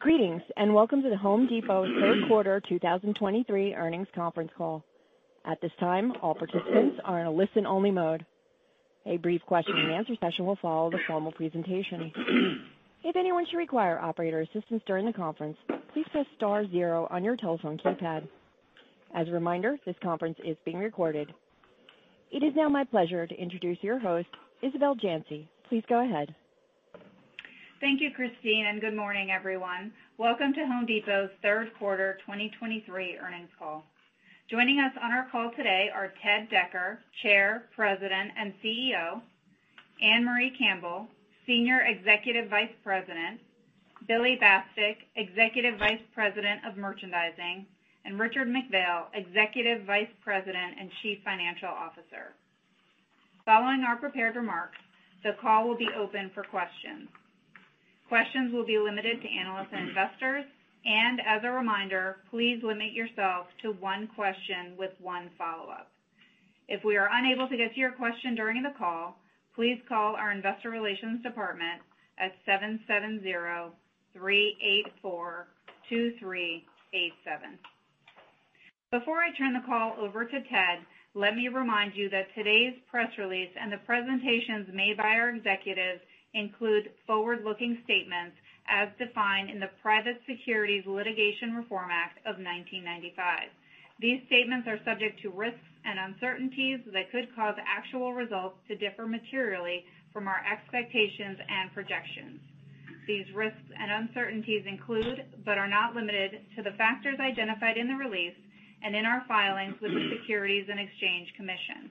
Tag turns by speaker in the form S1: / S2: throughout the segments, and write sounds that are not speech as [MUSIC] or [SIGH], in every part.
S1: Greetings, and welcome to The Home Depot third quarter 2023 earnings conference call. At this time, all participants are in a listen-only mode. A brief question-and-answer session will follow the formal presentation. If anyone should require operator assistance during the conference, please press star zero on your telephone keypad. As a reminder, this conference is being recorded. It is now my pleasure to introduce your host, Isabel Janci. Please go ahead.
S2: Thank you, Christine, and good morning, everyone. Welcome to Home Depot's third quarter 2023 earnings call. Joining us on our call today are Ted Decker, Chair, President, and CEO, Ann-Marie Campbell, Senior Executive Vice President, Billy Bastek, Executive Vice President of Merchandising, and Richard McPhail, Executive Vice President and Chief Financial Officer. Following our prepared remarks, the call will be open for questions. Questions will be limited to analysts and investors, and as a reminder, please limit yourself to one question with one follow-up. If we are unable to get to your question during the call, please call our investor relations department at 770-384-2387. Before I turn the call over to Ted, let me remind you that today's press release and the presentations made by our executives include forward-looking statements as defined in the Private Securities Litigation Reform Act of 1995. These statements are subject to risks and uncertainties that could cause actual results to differ materially from our expectations and projections. These risks and uncertainties include, but are not limited to, the factors identified in the release and in our filings with the Securities and Exchange Commission.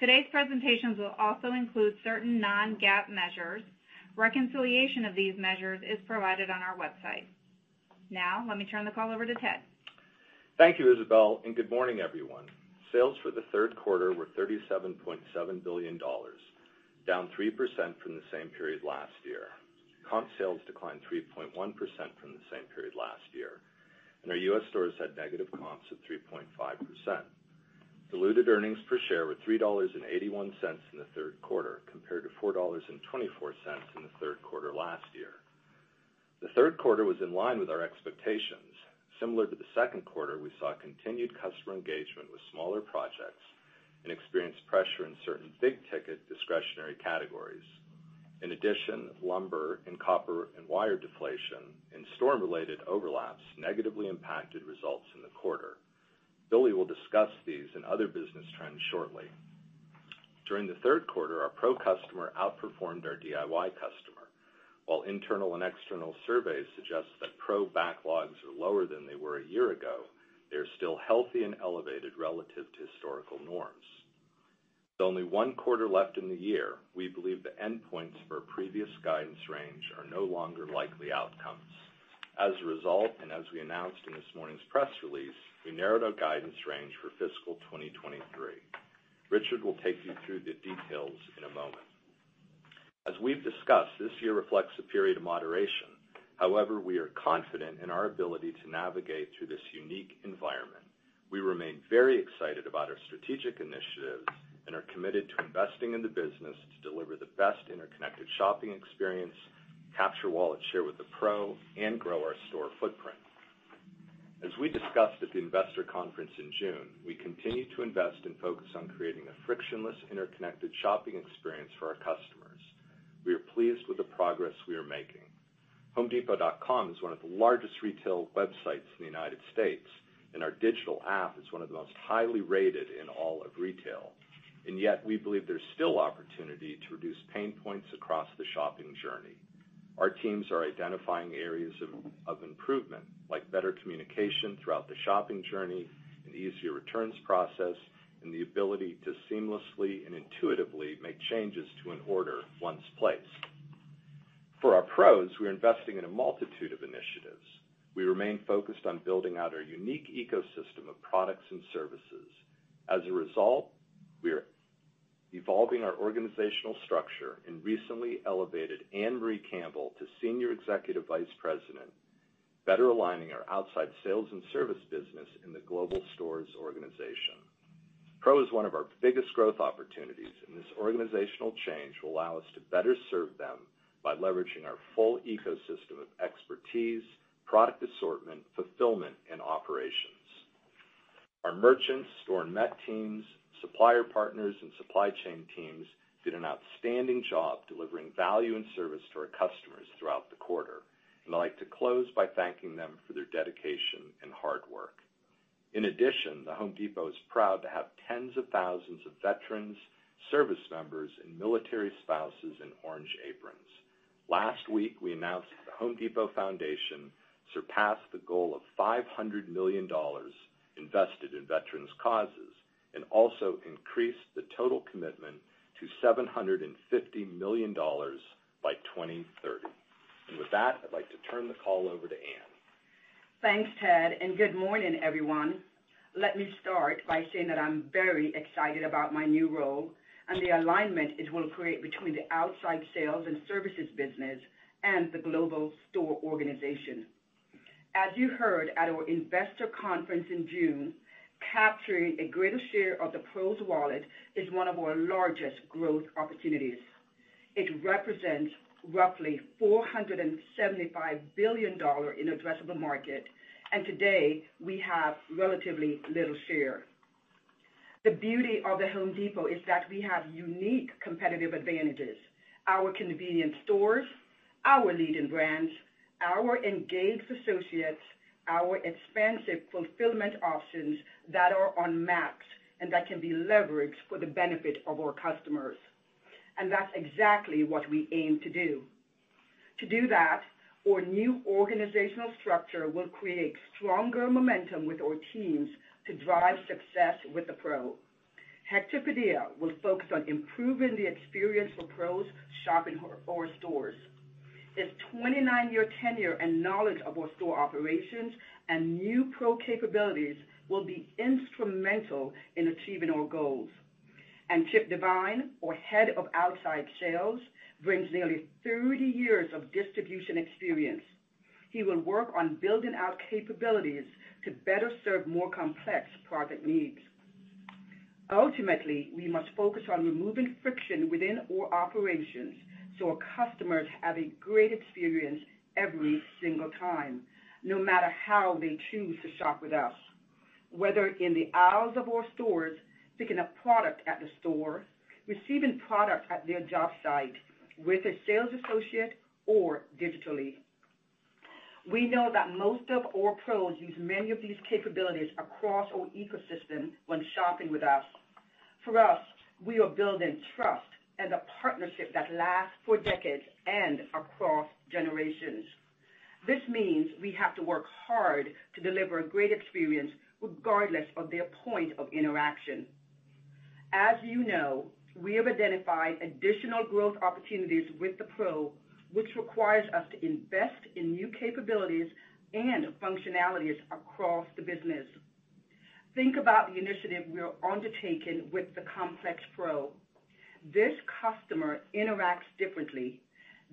S2: Today's presentations will also include certain non-GAAP measures. Reconciliation of these measures is provided on our website. Now, let me turn the call over to Ted.
S3: Thank you, Isabel, and good morning, everyone. Sales for the third quarter were $37.7 billion, down 3% from the same period last year. Comp sales declined 3.1% from the same period last year, and our U.S. stores had negative comps of 3.5%. Diluted earnings per share were $3.81 in the third quarter, compared to $4.24 in the third quarter last year. The third quarter was in line with our expectations. Similar to the second quarter, we saw continued customer engagement with smaller projects and experienced pressure in certain big-ticket discretionary categories. In addition, lumber and copper and wire deflation and storm-related overlaps negatively impacted results in the quarter. Billy will discuss these and other business trends shortly. During the third quarter, our Pro customer outperformed our DIY customer. While internal and external surveys suggest that Pro backlogs are lower than they were a year ago, they are still healthy and elevated relative to historical norms. With only one quarter left in the year, we believe the endpoints for our previous guidance range are no longer likely outcomes. As a result, and as we announced in this morning's press release, we narrowed our guidance range for fiscal 2023. Richard will take you through the details in a moment. As we've discussed, this year reflects a period of moderation. However, we are confident in our ability to navigate through this unique environment. We remain very excited about our strategic initiatives and are committed to investing in the business to deliver the best interconnected shopping experience, capture wallet share with the Pro, and grow our store footprint. As we discussed at the investor conference in June, we continue to invest and focus on creating a frictionless, interconnected shopping experience for our customers. We are pleased with the progress we are making. HomeDepot.com is one of the largest retail websites in the United States, and our digital app is one of the most highly rated in all of retail. And Yet, we believe there's still opportunity to reduce pain points across the shopping journey. Our teams are identifying areas of improvement, like better communication throughout the shopping journey, an easier returns process, and the ability to seamlessly and intuitively make changes to an order once placed. For our Pros, we're investing in a multitude of initiatives. We remain focused on building out our unique ecosystem of products and services. As a result, we are evolving our organizational structure and recently elevated Ann-Marie Campbell to Senior Executive Vice President, better aligning our outside sales and service business in the global stores organization. Pro is one of our biggest growth opportunities, and this organizational change will allow us to better serve them by leveraging our full ecosystem of expertise, product assortment, fulfillment, and operations. Our merchants, store and MET teams, supplier partners, and supply chain teams did an outstanding job delivering value and service to our customers throughout the quarter, and I'd like to close by thanking them for their dedication and hard work. In addition, The Home Depot is proud to have tens of thousands of veterans, service members, and military spouses in orange aprons. Last week, we announced The Home Depot Foundation surpassed the goal of $500 million invested in veterans causes and also increased the total commitment to $750 million by 2030. With that, I'd like to turn the call over to Ann.
S4: Thanks, Ted, and good morning, everyone. Let me start by saying that I'm very excited about my new role and the alignment it will create between the outside sales and services business and the global store organization. As you heard at our investor conference in June, capturing a greater share of the Pro's wallet is one of our largest growth opportunities. It represents roughly $475 billion in addressable market, and today we have relatively little share. The beauty of The Home Depot is that we have unique competitive advantages. Our convenient stores, our leading brands, our engaged associates, our expansive fulfillment options that are unmatched and that can be leveraged for the benefit of our customers. And that's exactly what we aim to do. To do that, our new organizational structure will create stronger momentum with our teams to drive success with the Pro. Hector Padilla will focus on improving the experience for Pros shopping our stores. His 29-year tenure and knowledge of our store operations and new Pro capabilities will be instrumental in achieving our goals. And Chip Devine, our Head of Outside Sales, brings nearly 30 years of distribution experience. He will work on building out capabilities to better serve more complex product needs. Ultimately, we must focus on removing friction within our operations so our customers have a great experience every single time, no matter how they choose to shop with us. Whether in the aisles of our stores, picking up product at the store, receiving product at their job site with a sales associate or digitally. We know that most of our Pros use many of these capabilities across our ecosystem when shopping with us. For us, we are building trust and a partnership that lasts for decades and across generations. This means we have to work hard to deliver a great experience regardless of their point of interaction. As you know, we have identified additional growth opportunities with the Pro, which requires us to invest in new capabilities and functionalities across the business. Think about the initiative we are undertaking with the complex Pro. This customer interacts differently.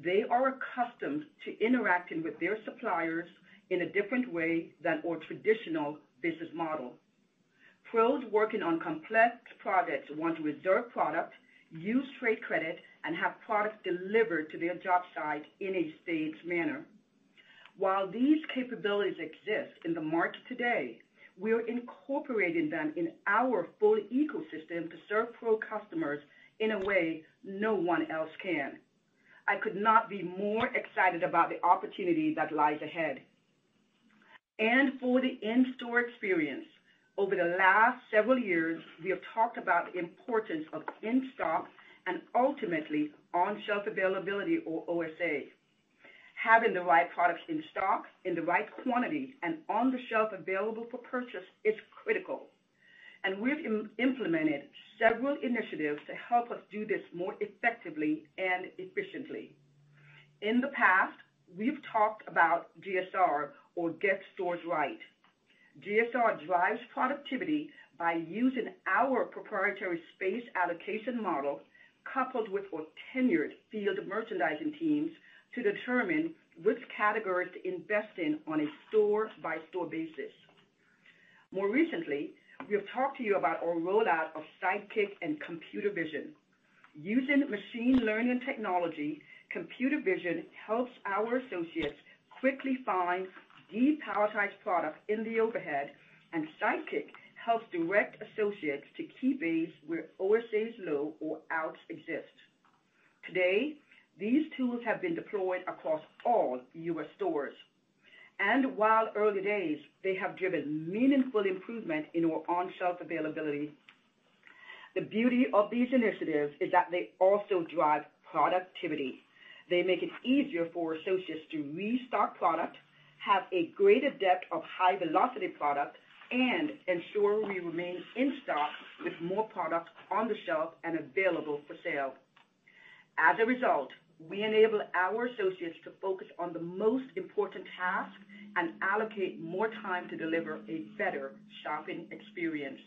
S4: They are accustomed to interacting with their suppliers in a different way than our traditional business model. Pros working on complex projects want to reserve product, use trade credit, and have product delivered to their job site in a staged manner. While these capabilities exist in the market today, we are incorporating them in our full ecosystem to serve Pro customers in a way no one else can. I could not be more excited about the opportunity that lies ahead. And for the in-store experience, over the last several years, we have talked about the importance of in-stock and ultimately on-shelf availability or OSA. Having the right products in stock, in the right quantity, and on the shelf available for purchase is critical. And we've implemented several initiatives to help us do this more effectively and efficiently. In the past, we've talked about GSR or Get Stores Right. GSR drives productivity by using our proprietary space allocation model, coupled with our tenured field merchandising teams to determine which categories to invest in on a store-by-store basis. More recently, we have talked to you about our rollout of Sidekick and computer vision. Using machine learning technology, Computer vision helps our associates quickly find depalletized product in the overhead, and Sidekick helps direct associates to key bays where OSA's low or outs exist. Today, these tools have been deployed across all U.S. stores, and while early days, they have driven meaningful improvement in our on-shelf availability. The beauty of these initiatives is that they also drive productivity. They make it easier for associates to restock product, have a greater depth of high-velocity product, and ensure we remain in stock with more product on the shelf and available for sale. As a result, we enable our associates to focus on the most important tasks and allocate more time to deliver a better shopping experience.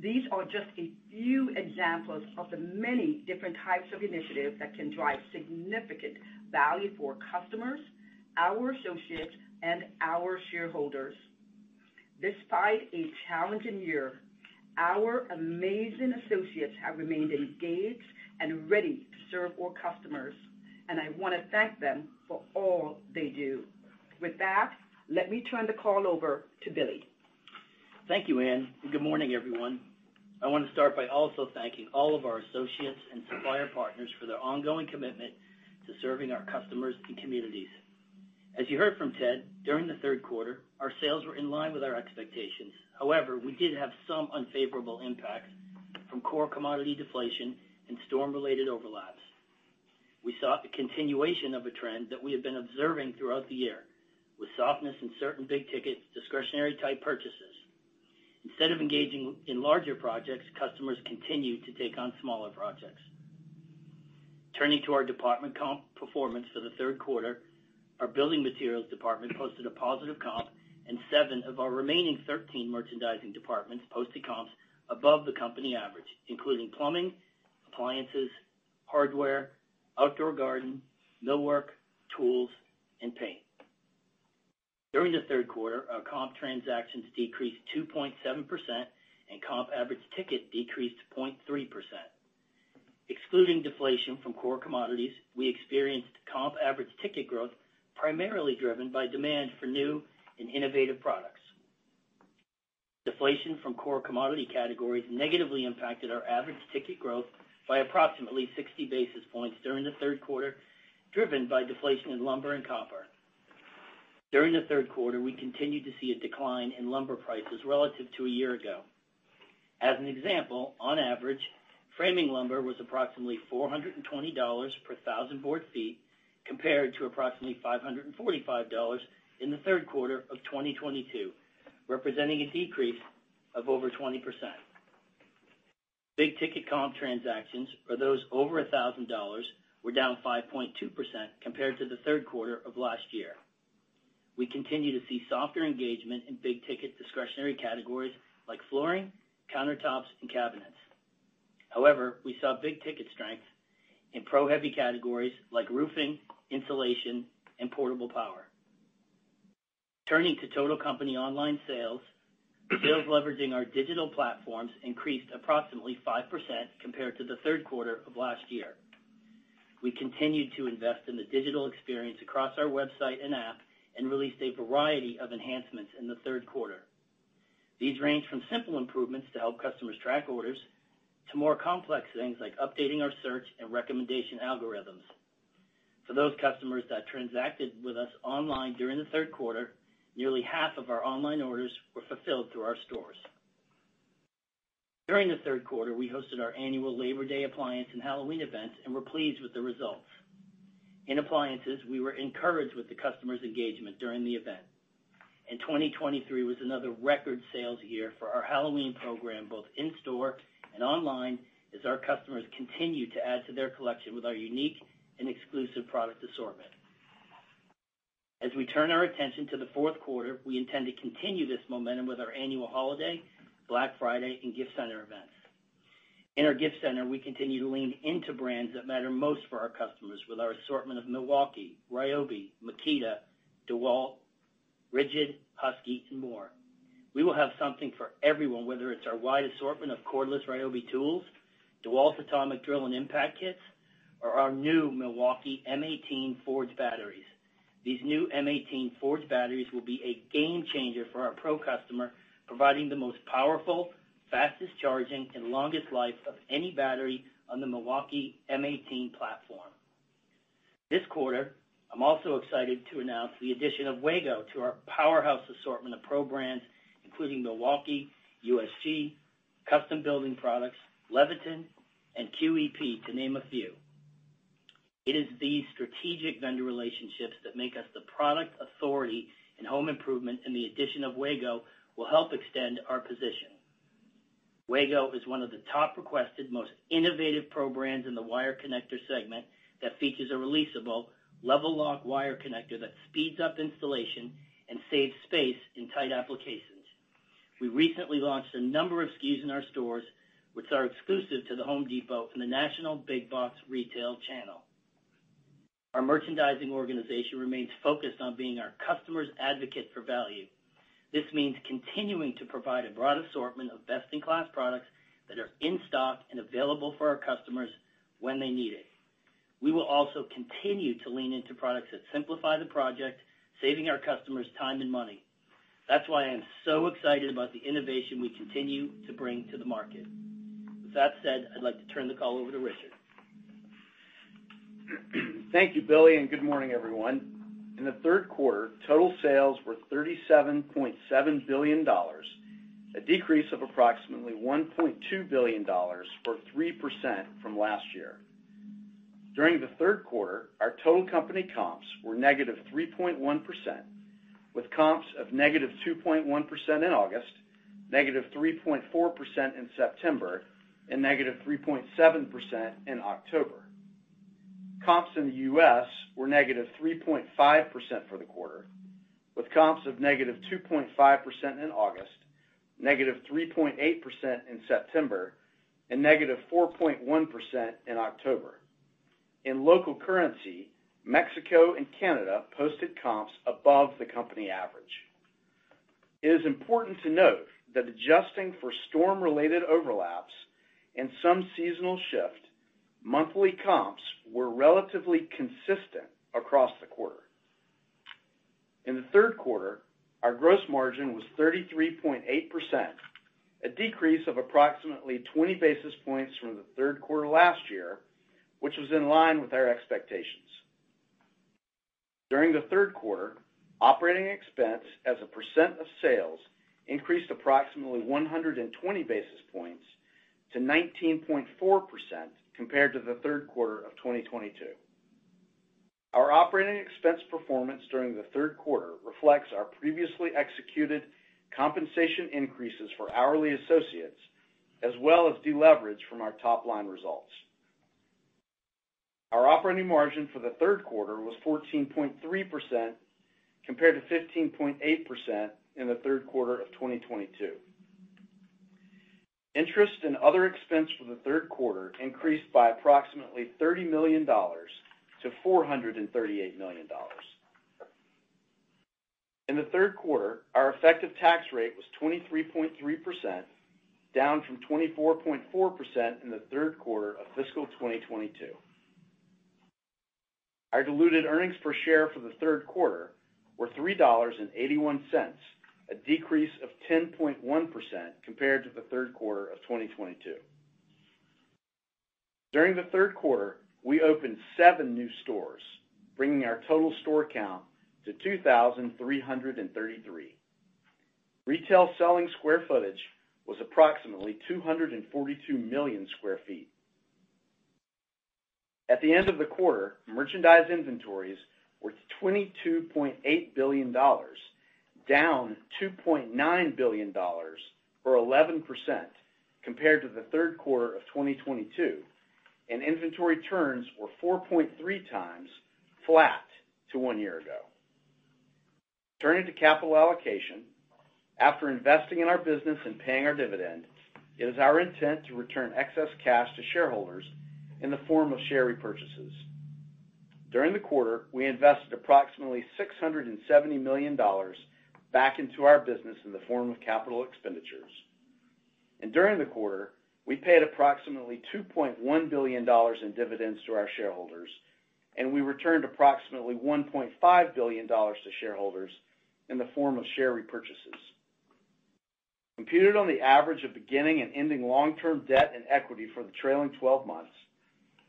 S4: These are just a few examples of the many different types of initiatives that can drive significant value for customers, our associates, and our shareholders. Despite a challenging year, our amazing associates have remained engaged and ready to serve our customers, and I want to thank them for all they do. With that, let me turn the call over to Billy.
S5: Thank you, Ann, and good morning, everyone. I want to start by also thanking all of our associates and supplier partners for their ongoing commitment to serving our customers and communities. As you heard from Ted, during the third quarter, our sales were in line with our expectations. However, we did have some unfavorable impacts from core commodity deflation and storm-related overlaps. We saw a continuation of a trend that we have been observing throughout the year, with softness in certain big-ticket discretionary-type purchases. Instead of engaging in larger projects, customers continued to take on smaller projects. Turning to our department comp performance for the third quarter, our building materials department posted a positive comp, and seven of our remaining 13 merchandising departments posted comps above the company average, including plumbing, appliances, hardware, outdoor garden, millwork, tools, and paint. During the third quarter, our comp transactions decreased 2.7%, and comp average ticket decreased 0.3%. Excluding deflation from core commodities, we experienced comp average ticket growth primarily driven by demand for new and innovative products. Deflation from core commodity categories negatively impacted our average ticket growth by approximately 60 basis points during the third quarter, driven by deflation in lumber and copper. During the third quarter, we continued to see a decline in lumber prices relative to a year ago. As an example, on average, framing lumber was approximately $420 per thousand board feet compared to approximately $545 in the third quarter of 2022, representing a decrease of over 20%. Big-ticket comp transactions, or those over $1,000, were down 5.2% compared to the third quarter of last year. We continue to see softer engagement in big-ticket discretionary categories like flooring, countertops, and cabinets. However, we saw big-ticket strength in pro-heavy categories like roofing, insulation, and portable power. Turning to total company online sales, sales leveraging our digital platforms increased approximately 5% compared to the third quarter of last year. We continued to invest in the digital experience across our website and app and released a variety of enhancements in the third quarter. These range from simple improvements to help customers track orders to more complex things like updating our search and recommendation algorithms. For those customers that transacted with us online during the third quarter, nearly half of our online orders were fulfilled through our stores. During the third quarter, we hosted our annual Labor Day appliance and Halloween events and were pleased with the results. In appliances, we were encouraged with the customers' engagement during the event. and 2023 was another record sales year for our Halloween program, both in-store and online, as our customers continue to add to their collection with our unique and exclusive product assortment. As we turn our attention to the fourth quarter, we intend to continue this momentum with our annual holiday, Black Friday, and gift center events. In our gift center, we continue to lean into brands that matter most for our customers with our assortment of Milwaukee, Ryobi, Makita, DeWalt, RIDGID, Husky, and more. We will have something for everyone, whether it's our wide assortment of cordless Ryobi tools, DeWalt Atomic Drill and Impact Kits, or our new Milwaukee M18 FORGE batteries. These new M18 FORGE batteries will be a game changer for our pro customer, providing the most powerful, fastest charging, and longest life of any battery on the Milwaukee M18 platform. This quarter, I'm also excited to announce the addition of Wago to our powerhouse assortment of pro brands, including Milwaukee, USG, Custom Building Products, Leviton, and QEP, to name a few. It is these strategic vendor relationships that make us the product authority in home improvement, and the addition of Wago will help extend our position. Wago is one of the top requested, most innovative pro brands in the wire connector segment that features a releasable lever lock wire connector that speeds up installation and saves space in tight applications. We recently launched a number of SKUs in our stores, which are exclusive to The Home Depot and the national big box retail channel. Our merchandising organization remains focused on being our customer's advocate for value. This means continuing to provide a broad assortment of best-in-class products that are in stock and available for our customers when they need it. We will also continue to lean into products that simplify the project, saving our customers time and money. That's why I am so excited about the innovation we continue to bring to the market. With that said, I'd like to turn the call over to Richard. [CLEARS THROAT]
S6: Thank you, Billy, and good morning, everyone. In the third quarter, total sales were $37.7 billion, a decrease of approximately $1.2 billion, or 3% from last year. During the third quarter, our total company comps were negative -3.1, with comps of -2.1% in August, -3.4% in September, and -3.7% in October. Comps in the U.S. were -3.5% for the quarter, with comps of -2.5% in August, -3.8% in September, and -4.1% in October. In local currency, Mexico and Canada posted comps above the company average. It is important to note that adjusting for storm-related overlaps and some seasonal shift, monthly comps were relatively consistent across the quarter. In the third quarter, our gross margin was 33.8%, a decrease of approximately 20 basis points from the third quarter last year, which was in line with our expectations. During the third quarter, operating expense as a percent of sales increased approximately 120 basis points to 19.4% compared to the third quarter of 2022. Our operating expense performance during the third quarter reflects our previously executed compensation increases for hourly associates, as well as deleverage from our top-line results. Our operating margin for the third quarter was 14.3%, compared to 15.8% in the third quarter of 2022. Interest and other expense for the third quarter increased by approximately $30 million to $438 million. In the third quarter, our effective tax rate was 23.3%, down from 24.4% in the third quarter of fiscal 2022. Our diluted earnings per share for the third quarter were $3.81, a decrease of 10.1% compared to the third quarter of 2022. During the third quarter, we opened seven new stores, bringing our total store count to 2,333. Retail selling square footage was approximately 242 million sq ft. At the end of the quarter, merchandise inventories were $22.8 billion, down $2.9 billion, or 11%, compared to the third quarter of 2022, and inventory turns were 4.3 times, flat to one year ago. Turning to capital allocation, after investing in our business and paying our dividend, it is our intent to return excess cash to shareholders in the form of share repurchases. During the quarter, we invested approximately $670 million back into our business in the form of capital expenditures. And during the quarter, we paid approximately $2.1 billion in dividends to our shareholders, and we returned approximately $1.5 billion to shareholders in the form of share repurchases. Computed on the average of beginning and ending long-term debt and equity for the trailing 12 months,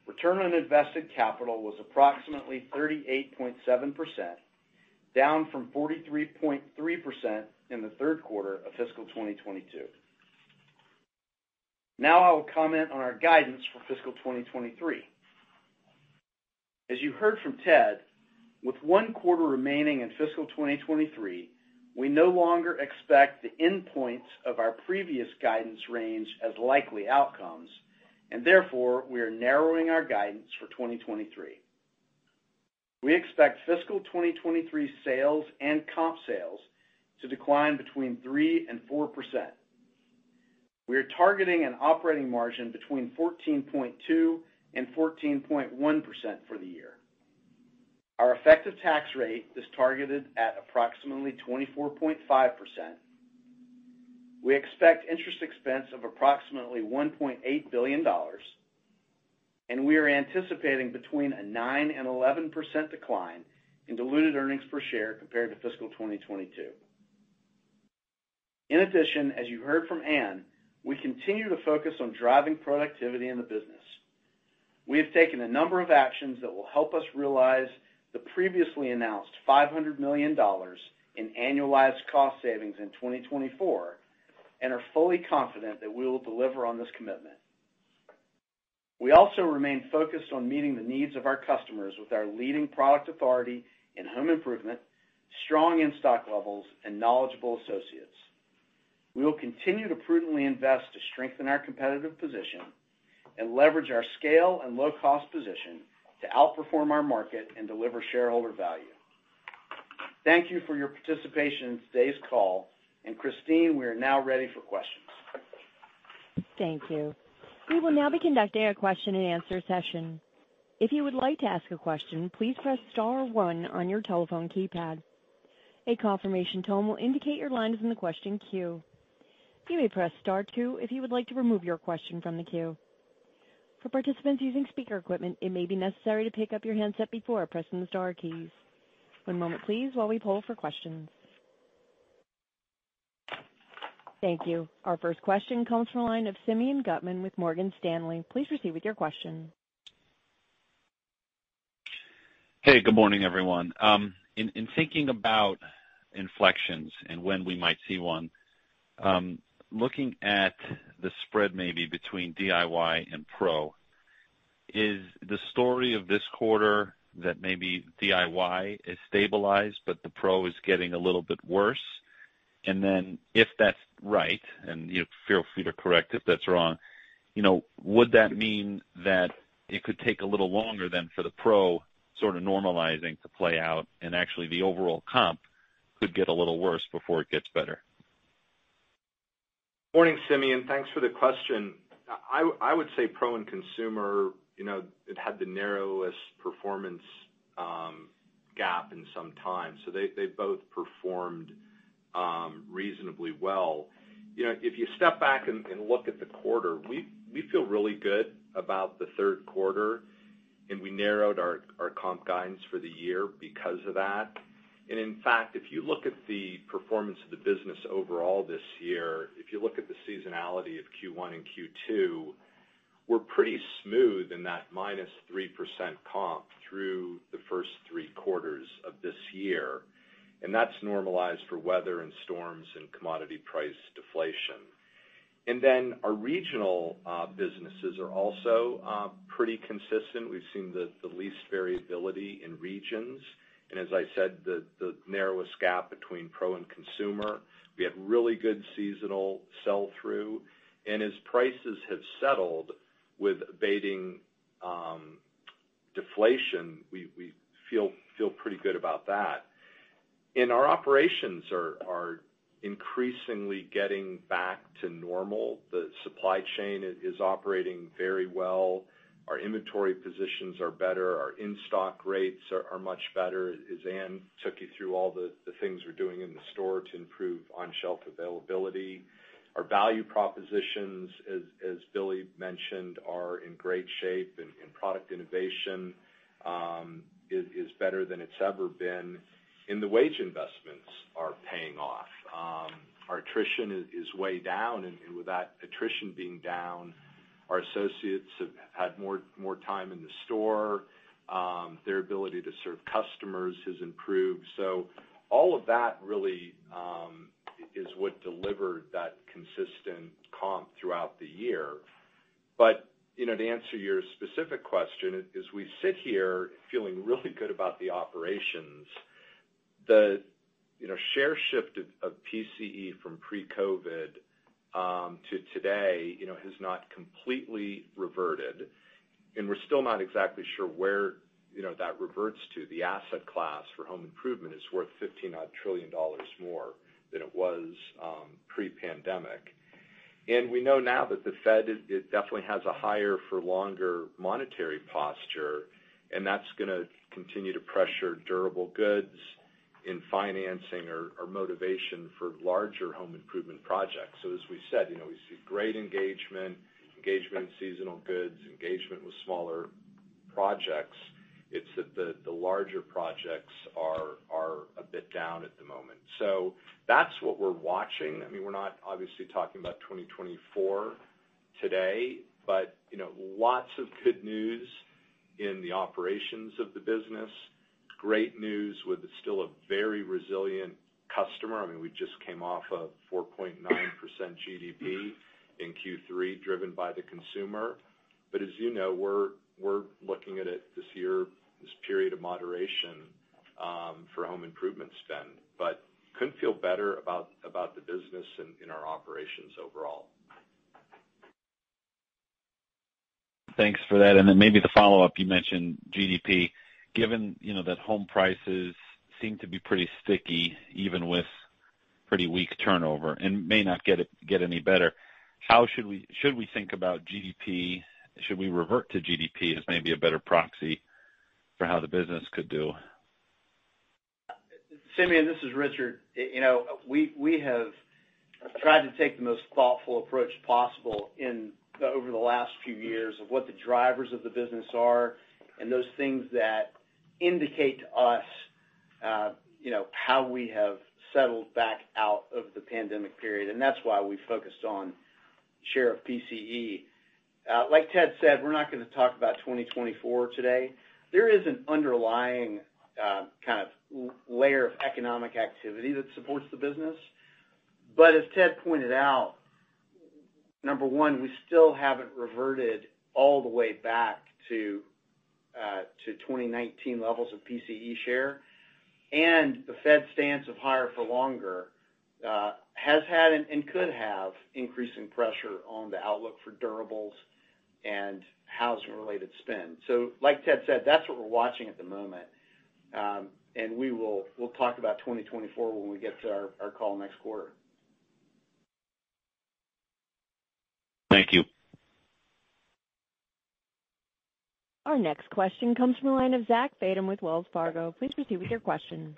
S6: return on invested capital was approximately 38.7%, down from 43.3% in the third quarter of fiscal 2022. Now I will comment on our guidance for fiscal 2023. As you heard from Ted, with one quarter remaining in fiscal 2023, we no longer expect the endpoints of our previous guidance range as likely outcomes, and therefore, we are narrowing our guidance for 2023. We expect fiscal 2023 sales and comp sales to decline between 3 and 4%. We are targeting an operating margin between 14.2 and 14.1% for the year. Our effective tax rate is targeted at approximately 24.5%. We expect interest expense of approximately $1.8 billion, and we are anticipating between a 9 and 11% decline in diluted earnings per share compared to fiscal 2022. In addition, as you heard from Ann, we continue to focus on driving productivity in the business. We have taken a number of actions that will help us realize the previously announced $500 million in annualized cost savings in 2024 and are fully confident that we will deliver on this commitment. We also remain focused on meeting the needs of our customers with our leading product authority in home improvement, strong in-stock levels, and knowledgeable associates. We will continue to prudently invest to strengthen our competitive position and leverage our scale and low-cost position to outperform our market and deliver shareholder value. Thank you for your participation in today's call. Christine, we are now ready for questions.
S1: Thank you. We will now be conducting a question-and-answer session. If you would like to ask a question, please press star one on your telephone keypad. A confirmation tone will indicate your line is in the question queue. You may press star two if you would like to remove your question from the queue. For participants using speaker equipment, it may be necessary to pick up your handset before pressing the star keys. One moment please while we poll for questions. Thank you. Our first question comes from the line of Simeon Gutman with Morgan Stanley. Please proceed with your question.
S7: Hey, good morning, everyone. Um, in thinking about inflections and when we might see one, um, looking at the spread maybe between DIY and pro, is the story of this quarter that maybe DIY is stabilized, but the pro is getting a little bit worse? And then if that's right, and you feel free to correct if that's wrong, you know, would that mean that it could take a little longer than for the pro sort of normalizing to play out and actually the overall comp could get a little worse before it gets better?
S3: Morning, Simeon. Thanks for the question. I would say pro and consumer, you know, it had the narrowest performance um gap in some time. So they they both performed Um, reasonably well. You know, if you step back and look at the quarter, we feel really good about the third quarter, and we narrowed our comp guidance for the year because of that. And in fact, if you look at the performance of the business overall this year, if you look at the seasonality of Q1 and Q2, we're pretty smooth in that -3% comp through the first three quarters of this year, and that's normalized for weather and storms and commodity price deflation. And then our regional uh, businesses are also uh, pretty consistent. We've seen the least variability in regions. And as I said, the narrowest gap between pro and consumer. We had really good seasonal sell-through. And as prices have settled with abating um, deflation, we feel feel pretty good about that. Our operations are increasingly getting back to normal. The supply chain is operating very well. Our inventory positions are better. Our in-stock rates are much better, as Ann took you through all the things we're doing in the store to improve on-shelf availability. Our value propositions, as Billy mentioned, are in great shape, and product innovation um, is better than it's ever been. In the wage investments are paying off. Um, our attrition is way down, and with that attrition being down, our associates have had more time in the store. Um, their ability to serve customers has improved. So all of that really um, is what delivered that consistent comp throughout the year. But you know, to answer your specific question, as we sit here feeling really good about the operations, the share shift of PCE from pre-COVID um, to today has not completely reverted, and we're still not exactly sure where that reverts to. The asset class for home improvement is worth $15 odd trillion more than it was um, pre-pandemic. And we know now that the Fed definitely has a higher for longer monetary posture, and that's going to continue to pressure durable goods in financing or motivation for larger home improvement projects. So as we said, you know, we see great engagement engagement in seasonal goods, engagement with smaller projects. It's that the larger projects are are a bit down at the moment. So that's what we're watching. I mean we're not obviously talking about 2024 today, but you know, lots of good news in the operations of the business. Great news with still a very resilient customer. I mean, we just came off a 4.9% GDP in Q3 driven by the consumer. But as you know, we're we're looking at it this year, this period of moderation um, for home improvement spend. But couldn't feel better about about the business and our operations overall.
S7: Thanks for that. And then maybe the follow-up, you mentioned GDP. Given that home prices seem to be pretty sticky, even with pretty weak turnover, and may not get get any better, how should we think about GDP? Should we revert to GDP as maybe a better proxy for how the business could do?
S6: Simeon, this is Richard. You know, we have tried to take the most thoughtful approach possible over the last few years of what the drivers of the business are and those things that indicate to us uh you know how we have settled back out of the pandemic period. And that's why we focused on share of PCE. Like Ted said, we're not going to talk about 2024 today. There is an underlying kind of layer of economic activity that supports the business. But as Ted pointed out, number one, we still haven't reverted all the way back to 2019 levels of PCE share. And the Fed stance of higher for longer uh has had and could have increasing pressure on the outlook for durables and housing-related spend. So like Ted said, that's what we're watching at the moment. Um and we will we'll talk about 2024 when we get to our call next quarter.
S7: Thank you.
S1: Our next question comes from the line of Zach Fadem with Wells Fargo. Please proceed with your question.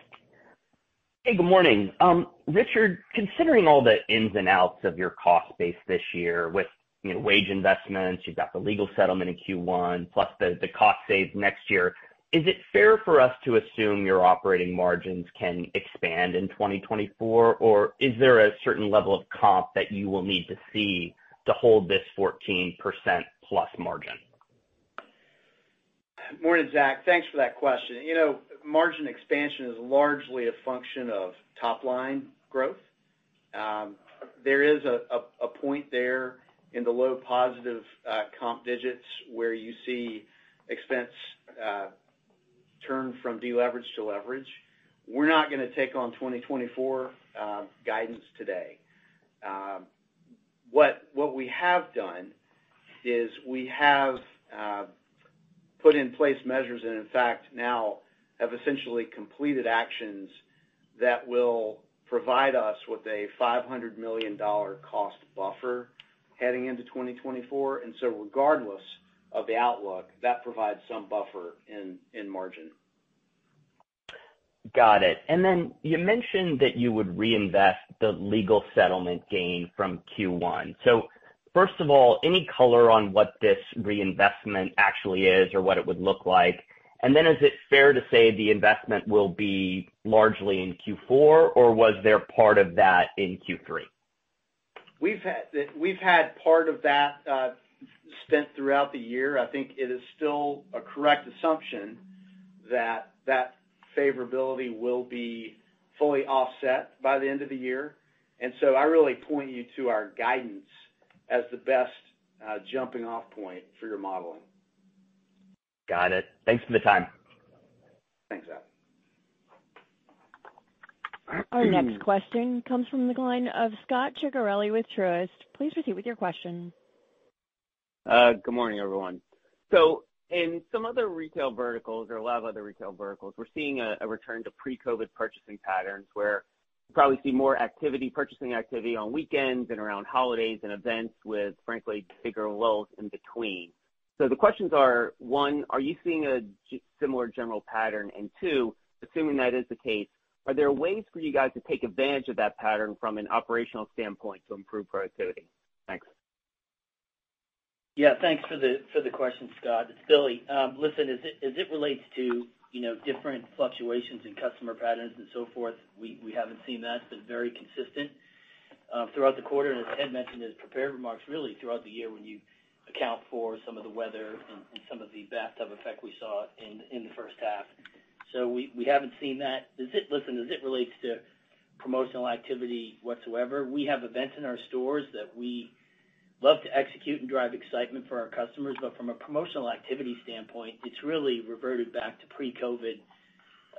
S8: Hey, good morning. Um, Richard, considering all the ins and outs of your cost base this year with you know, wage investments, you've got the legal settlement in Q1, plus the cost saves next year, is it fair for us to assume your operating margins can expand in 2024? Or is there a certain level of comp that you will need to see to hold this 14% plus margin?
S6: Morning, Zach. Thanks for that question. You know, margin expansion is largely a function of top-line growth. Um, there is a point there in the low positive uh, comp digits where you see expense uh, turn from deleverage to leverage. We're not going to take on 2024 uh, guidance today. Um, what we have done is we have put in place measures, and in fact, now have essentially completed actions that will provide us with a $500 million cost buffer heading into 2024. And so, Regardless of the outlook, that provides some buffer in in margin.
S8: Got it. And then you mentioned that you would reinvest the legal settlement gain from Q1. First of all, any color on what this reinvestment actually is or what it would look like? And then is it fair to say the investment will be largely in Q4, or was there part of that in Q3?
S6: We've had we've had part of that uh, spent throughout the year. I think it is still a correct assumption that that favorability will be fully offset by the end of the year. And so I really point you to our guidance as the best uh, jumping off point for your modeling.
S8: Got it. Thanks for the time.
S6: Thanks, Adam.
S1: Our next question comes from the line of Scot Ciccarelli with Truist. Please proceed with your question.
S9: Uh, good morning, everyone. So in some other retail verticals or a lot of other retail verticals, we're seeing a return to pre-COVID purchasing patterns where you probably see more activity, purchasing activity on weekends and around holidays and events with, frankly, bigger lulls in between. So the questions are, one, are you seeing a similar general pattern? And Two, assuming that is the case, are there ways for you guys to take advantage of that pattern from an operational standpoint to improve productivity? Thanks.
S5: Yeah, thanks for the question, Scot. It's Billy. Um, listen, as it relates to different fluctuations in customer patterns and so forth, we haven't seen that. It's been very consistent uh, throughout the quarter. And as Ted mentioned in his prepared remarks, really throughout the year when you account for some of the weather and some of the bathtub effect we saw in in the first half. So we we haven't seen that. Listen, as it relates to promotional activity whatsoever, we have events in our stores that we love to execute and drive excitement for our customers. But from a promotional activity standpoint, it's really reverted back to pre-COVID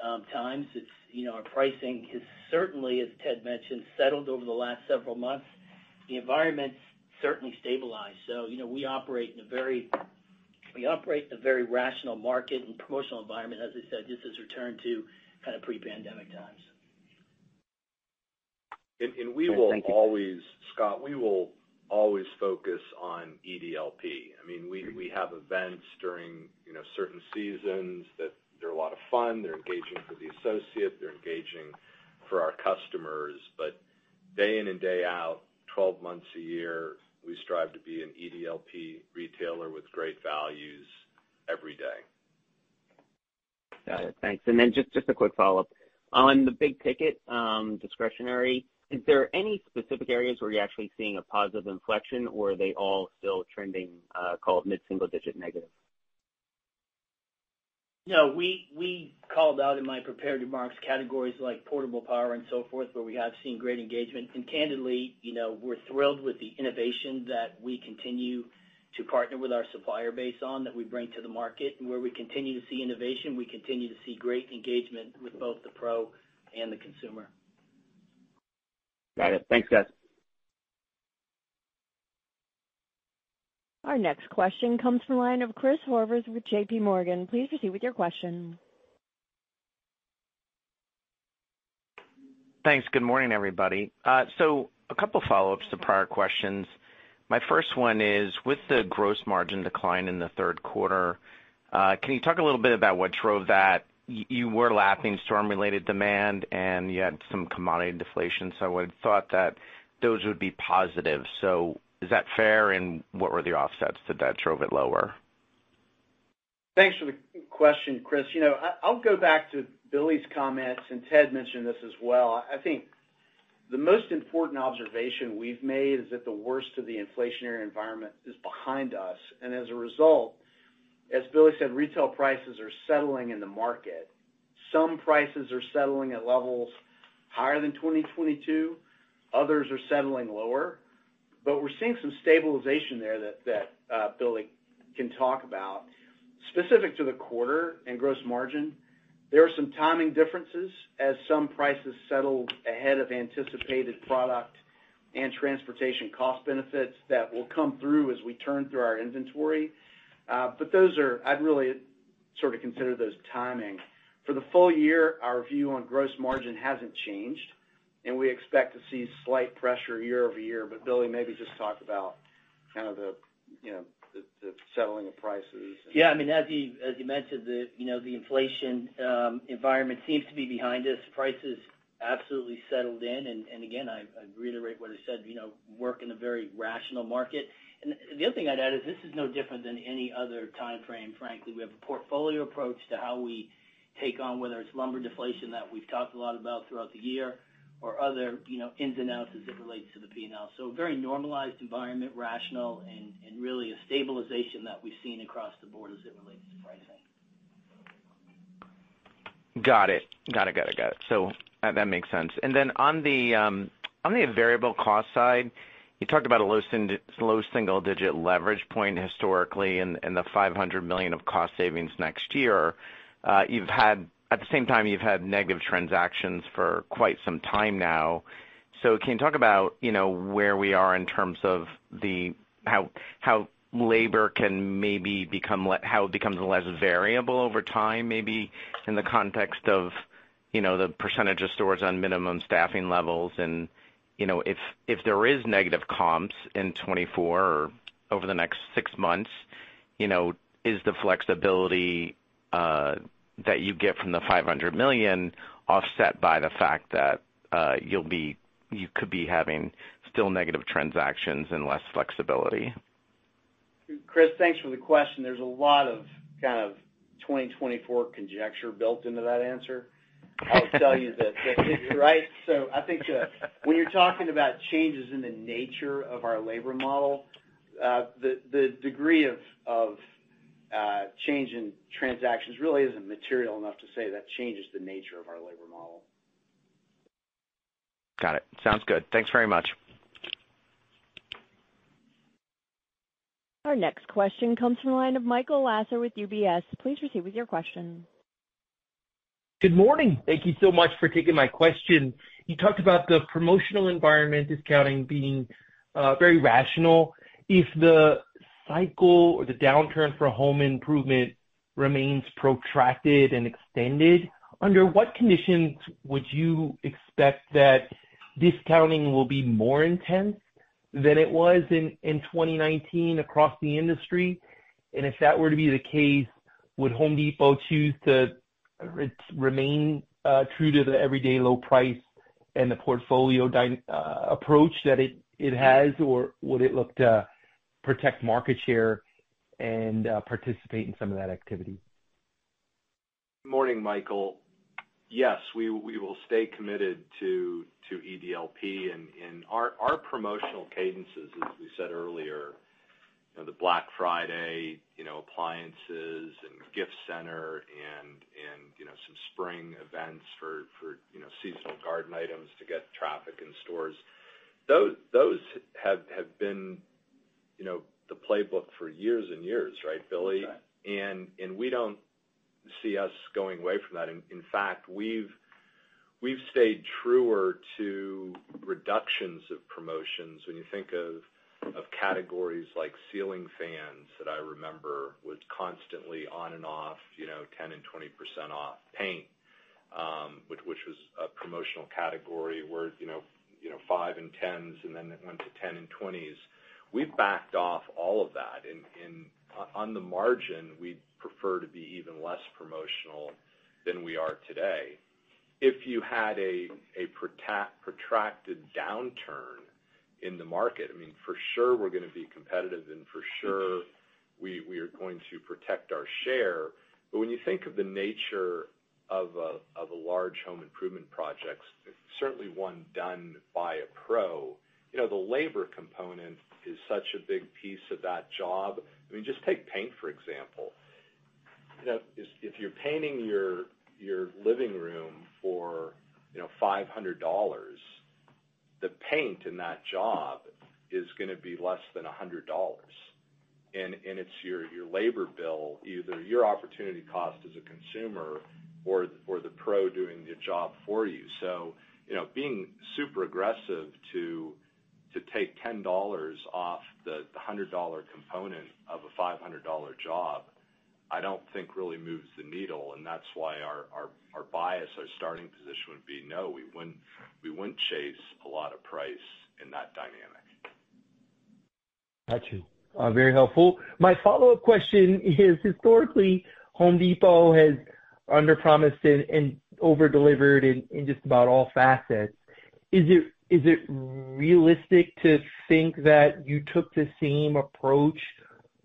S5: um, times. It's, you know, our pricing has certainly, as Ted mentioned, settled over the last several months. The environment's certainly stabilized. So, you know, we operate in a very we operate in a very rational market and promotional environment, as I said, just has returned to kind of pre-pandemic times.
S3: We will always, Scot, we will always focus on EDLP. I mean we have events during you know certain seasons that they're a lot of fun. They're engaging for the associate, they're engaging for our customers. But day in and day out, 12 months a year, we strive to be an EDLP retailer with great values every day.
S9: Got it. Thanks. And then just just a quick follow-up. On the big ticket um, discretionary, is there any specific areas where you're actually seeing a positive inflection, or are they all still trending, uh, call it mid-single digit negative?
S5: No, we we called out in my prepared remarks categories like portable power and so forth, where we have seen great engagement. And candidly, you know, we're thrilled with the innovation that we continue to partner with our supplier base on, that we bring to the market. And where we continue to see innovation, we continue to see great engagement with both the pro and the consumer.
S9: Got it. Thanks, guys.
S1: Our next question comes from the line of Chris Horvers with JPMorgan. Please proceed with your question.
S10: Thanks. Good morning, everybody. Uh so a couple follow-ups to prior questions. My first one is, with the gross margin decline in the third quarter, can you talk a little bit about what drove that? You were lapping storm-related demand, and you had some commodity deflation, so I would've thought that those would be positive. So is that fair, and what were the offsets that drove it lower?
S6: Thanks for the question, Chris. You know, I'll go back to Billy's comments, and Ted mentioned this as well. I think the most important observation we've made is that the worst of the inflationary environment is behind us. And as a result, as Billy said, retail prices are settling in the market. Some prices are settling at levels higher than 2022, others are settling lower. But we're seeing some stabilization there that uh, Billy can talk about. Specific to the quarter and gross margin, there are some timing differences as some prices settled ahead of anticipated product and transportation cost benefits that will come through as we turn through our inventory. Uh, I'd really sort of consider those timing. For the full year, our view on gross margin hasn't changed, and we expect to see slight pressure year-over-year. But Billy, maybe just talk about kind of the you know the settling of prices.
S5: Yeah, I mean as you as you mentioned, the you know the inflation um, environment seems to be behind us. Prices absolutely settled in. And again, I reiterate what I said, you know, work in a very rational market. The other thing I'd add is this is no different than any other timeframe, frankly. We have a portfolio approach to how we take on, whether it's lumber deflation that we've talked a lot about throughout the year or other you know, ins and outs as it relates to the P&L. So a very normalized environment, rational, and really a stabilization that we've seen across the board as it relates to pricing.
S10: Got it. Got it, got it, got it. So uh that makes sense. And then on the um on the variable cost side, you talked about a low single-digit leverage point historically and the 500 million of cost savings next year. Uh at the same time, you've had negative transactions for quite some time now. So can you talk about where we are in terms of how labor can maybe becomes less variable over time, maybe in the context of the percentage of stores on minimum staffing levels and if if there is negative comps in 2024 or over the next six months, you know, is the flexibility that you get from the 500 million offset by the fact that uh you'll be you could be having still negative transactions and less flexibility?
S6: Chris, thanks for the question. There's a lot of kind of 2024 conjecture built into that answer. I'll tell you that. Right? So I think when you're talking about changes in the nature of our labor model, uh, the degree of uh, change in transactions really isn't material enough to say that changes the nature of our labor model.
S10: Got it. Sounds good. Thanks very much.
S1: Our next question comes from the line of Michael Lasser with UBS. Please proceed with your question.
S11: Good morning. Thank you so much for taking my question. You talked about the promotional environment discounting being uh, very rational. If the cycle or the downturn for home improvement remains protracted and extended, under what conditions would you expect that discounting will be more intense than it was in 2019 across the industry? And if that were to be the case, would Home Depot choose to remain uh, true to the everyday low price and the portfolio uh, approach that it has, or would it look to protect market share and uh, participate in some of that activity?
S3: Morning, Michael. Yes, we will stay committed to EDLP our promotional cadences, as we said earlier, the Black Friday you know, appliances and gift center and and you know some spring events for you know seasonal garden items to get traffic in stores. Those those have have been you know the playbook for years and years, right, Billy?
S6: Right.
S3: We don't see us going away from that. In fact, we've we've stayed truer to reductions of promotions. When you think of categories like ceiling fans that I remember was constantly on and off, you know, 10 and 20% off. Paint, um, which which was a promotional category where you know, five and 10s, and then it went to 10 and 20s. We've backed off all of that. On the margin, we'd prefer to be even less promotional than we are today. If you had a a protracted downturn in the market, I mean, for sure we're going to be competitive and for sure we are going to protect our share. But when you think of the nature of a large home improvement project, certainly one done by a pro, you know, the labor component is such a big piece of that job. I mean, just take paint, for example. You know, if you're painting your your living room for you know, $500, the paint in that job is going to be less than $100. And and it's your your labor bill, either your opportunity cost as a consumer or or the pro doing the job for you. So, you know, being super aggressive to to take $10 off the the $100 component of a $500 job, I don't think really moves the needle, and that's why our bias, our starting position would be, no, we wouldn't chase a lot of price in that dynamic.
S11: Got you. Uh, very helpful. My follow-up question is, historically, Home Depot has underpromised and over-delivered in just about all facets. Is it realistic to think that you took the same approach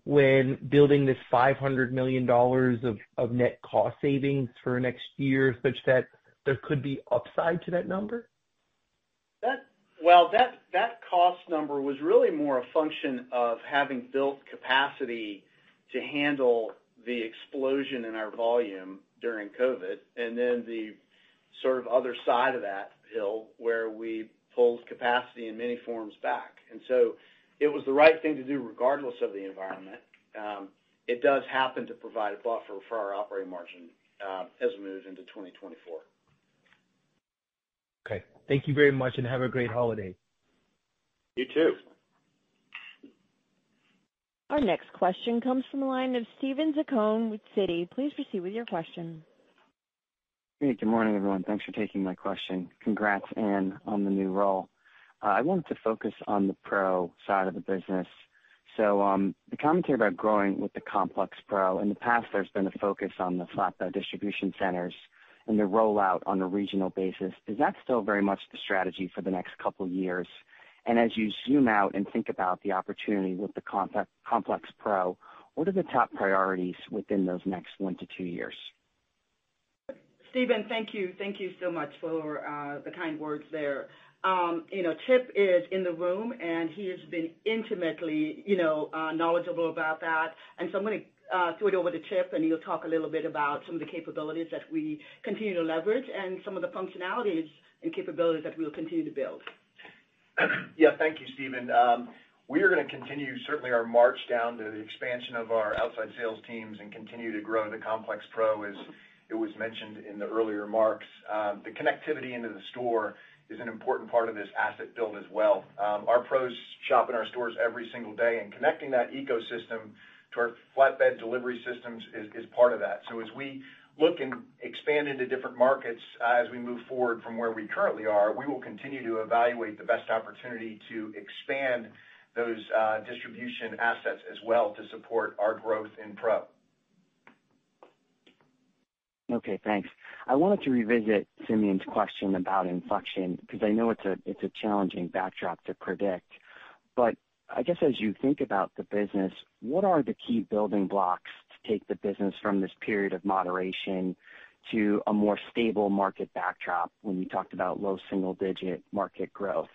S11: when building this $500 million of net cost savings for next year, such that there could be upside to that number?
S6: That well, that that cost number was really more a function of having built capacity to handle the explosion in our volume during COVID, and then the sort of other side of that hill, where we pulled capacity in many forms back. It was the right thing to do regardless of the environment. Um, it does happen to provide a buffer for our operating margin uh, as we move into 2024.
S11: Okay. Thank you very much, and have a great holiday.
S3: You too.
S1: Our next question comes from the line of Steven Zaccone with Citi. Please proceed with your question.
S12: Hey, good morning, everyone. Thanks for taking my question. Congrats, Ann, on the new role. I wanted to focus on the pro side of the business. So um the commentary about growing with the Complex Pro, in the past, there's been a focus on the flatbed distribution centers and the rollout on a regional basis. Is that still very much the strategy for the next couple of years? And as you zoom out and think about the opportunity with the Complex Pro, what are the top priorities within those next one to two years?
S4: Steven, thank you. Thank you so much for the kind words there. Um, you know, Chip is in the room, and he has been intimately, you know, uh, knowledgeable about that. And so I'm gonna uh, throw it over to Chip, and he'll talk a little bit about some of the capabilities that we continue to leverage and some of the functionalities and capabilities that we'll continue to build.
S13: Yeah. Thank you, Steven. Um, we are gonna continue, certainly our march down to the expansion of our outside sales teams and continue to grow the Complex Pro, as it was mentioned in the earlier remarks. Um, the connectivity into the store an important part of this asset build as well. Um, our pros shop in our stores every single day, and connecting that ecosystem to our flatbed delivery systems is part of that. So as we look and expand into different markets, uh, as we move forward from where we currently are, we will continue to evaluate the best opportunity to expand those uh, distribution assets as well to support our growth in pro.
S12: Okay, thanks. I wanted to revisit Simeon's question about inflection, because I know it's a challenging backdrop to predict. But I guess as you think about the business, what are the key building blocks to take the business from this period of moderation to a more stable market backdrop when you talked about low single-digit market growth?